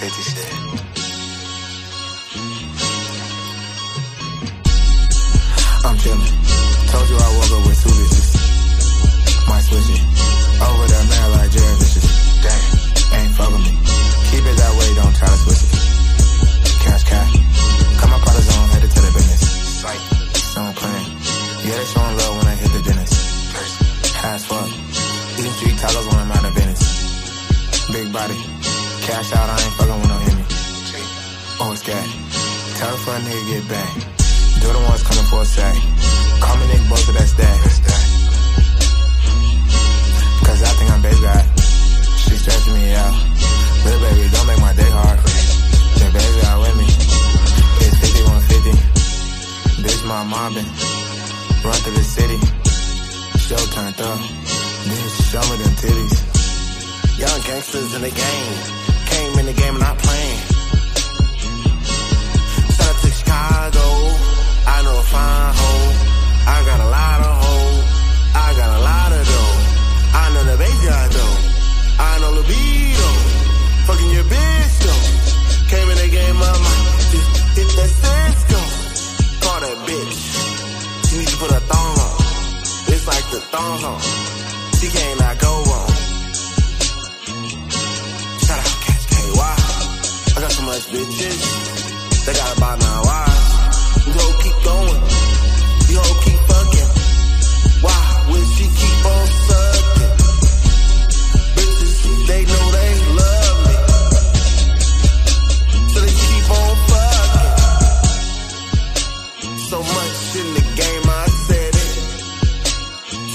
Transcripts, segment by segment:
Fifty said. I'm chillin'. Told you I woke up with two bitches. Might switch it. Over that man like Jerry Vicious. Damn, ain't fuck with me. Keep it that way, don't try to switch it. Yeah, they showing love when I hit the dentist. High as fuck. Eating street tacos when I'm out of business. Big body. Cash out, I ain't fucking with no. Oh, it's gas. Tell for a nigga get back. Do the ones coming for a sack. Run through the city. Show turned up. Bitch, show me them titties. Young gangsters in the game. Came in the game not playing. Shout out to Chicago. I know a fine thong on. She cannot go wrong. Shout out Cash KY. I got so much bitches. They got about nine wives. You hoe keep going.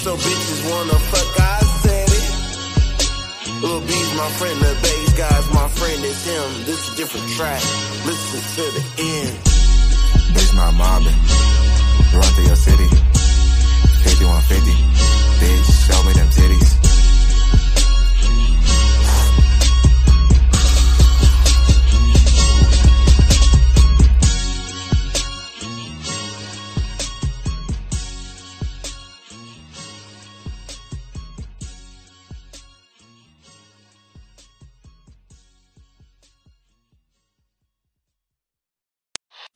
So bitches wanna fuck, I said it. Lil B's my friend, the Based God's my friend, it's him. This is a different track. Listen to the end. Bitch, my mobbing. Run through your city. 5150.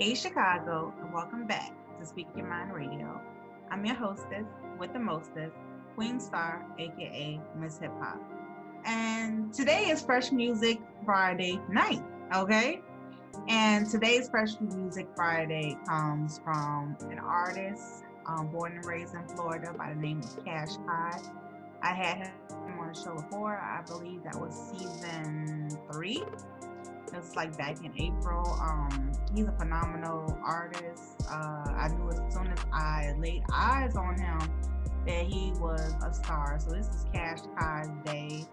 Hey, Chicago, and welcome back to Speak Your Mind Radio. I'm your hostess with the mostest, Queen Star, aka Miss Hip Hop. And today is Fresh Music Friday night, okay? And today's Fresh Music Friday comes from an artist um, born and raised in Florida by the name of Cash Kai. I had show before. I believe that was season three. It was like back in April. Um, he's a phenomenal artist. Uh, I knew as soon as I laid eyes on him that he was a star. So this is Cash Kai's day.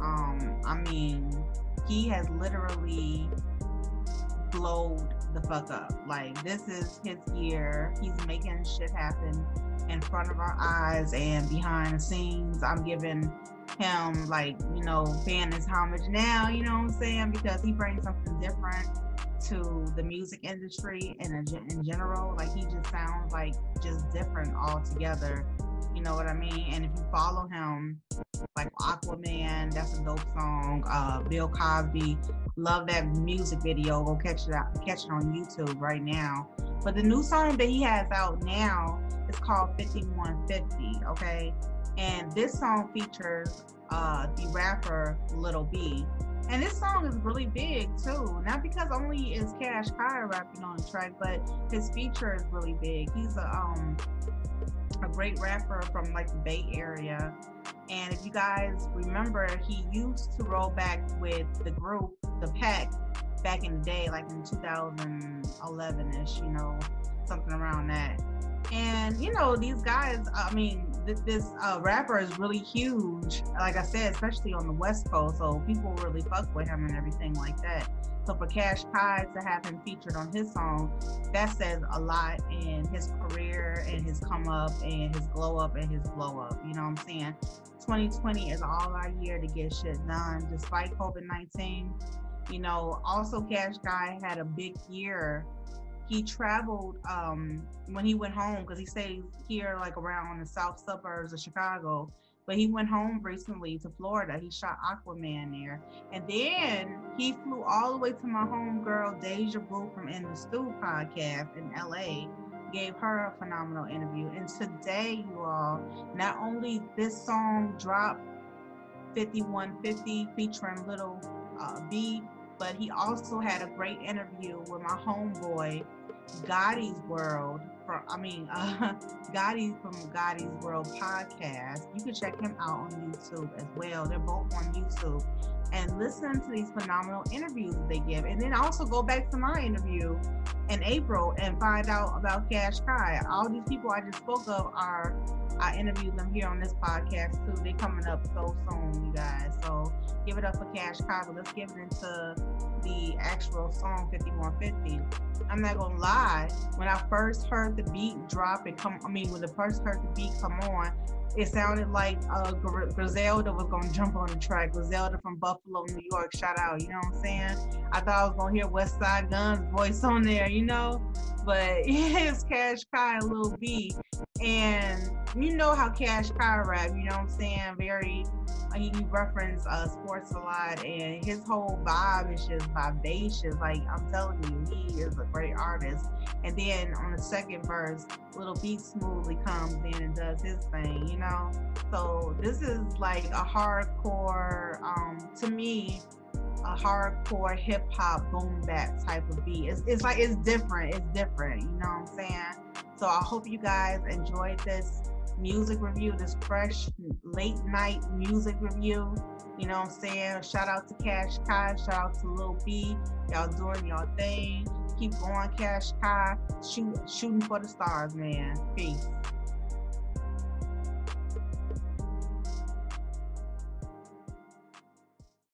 Um, I mean, he has literally glowed the fuck up. Like this is his year. He's making shit happen in front of our eyes and behind the scenes. I'm giving him like, you know, paying his homage now, you know what I'm saying? Because he brings something different to the music industry and in, general. Like he just sounds like just different altogether. You know what I mean? And if you follow him, like Aquaman, that's a dope song. Uh, Bill Cosby, love that music video. Go catch it out, catch it on YouTube right now. But the new song that he has out now is called 5150, okay? And this song features uh, the rapper Little B. And this song is really big too. Not because only is Cash Kai rapping on the track, but his feature is really big. He's a um a great rapper from like the Bay Area. And if you guys remember, he used to roll back with the group, the Pack, back in the day, like in 2011 ish, you know, something around that. And you know, these guys, I mean, this, this uh, rapper is really huge, like I said, especially on the West Coast. So people really fuck with him and everything like that. So for Cash Kai to have him featured on his song, that says a lot in his career and his come up and his glow up and his blow up. You know what I'm saying? 2020 is all our year to get shit done, despite COVID 19. You know, also Cash Kai had a big year he traveled um, when he went home because he stays here like around the south suburbs of Chicago. But he went home recently to Florida. He shot Aquaman there. And then he flew all the way to my homegirl, Deja Boo from In the Stew podcast in LA, gave her a phenomenal interview. And today, you all, not only this song dropped 5150 featuring Little uh, B, but he also had a great interview with my homeboy, Gotti's World. From, I mean, uh, Gotti from Gotti's World podcast. You can check him out on YouTube as well. They're both on YouTube. And listen to these phenomenal interviews they give. And then also go back to my interview in April and find out about Cash Kai. All these people I just spoke of are, I interviewed them here on this podcast too. They're coming up so soon, you guys. So give it up for Cash Kai. But let's give it into the actual song 5150. I'm not gonna lie, when I first heard the beat drop and come, I mean, when the first heard the beat come on, it sounded like uh, Griselda was gonna jump on the track. Griselda from Buffalo, New York, shout out. You know what I'm saying? I thought I was gonna hear Westside Gun's voice on there, you know. But it's Cash Kai and Lil B, and you know how Cash Kai rap. You know what I'm saying? Very he referenced uh, sports a lot, and his whole vibe is just vivacious. Like I'm telling you, he is a great artist. And then on the second verse, Little B smoothly comes in and does his thing. You know, so this is like a hardcore. Um, to me, a hardcore hip hop boom bap type of beat. It's, it's like it's different. It's different. You know what I'm saying? So I hope you guys enjoyed this music review, this fresh late night music review. You know what I'm saying? Shout out to Cash Kai, shout out to Lil B. Y'all doing y'all thing. Keep going, Cash Kai. Shoot, shooting for the stars, man. Peace.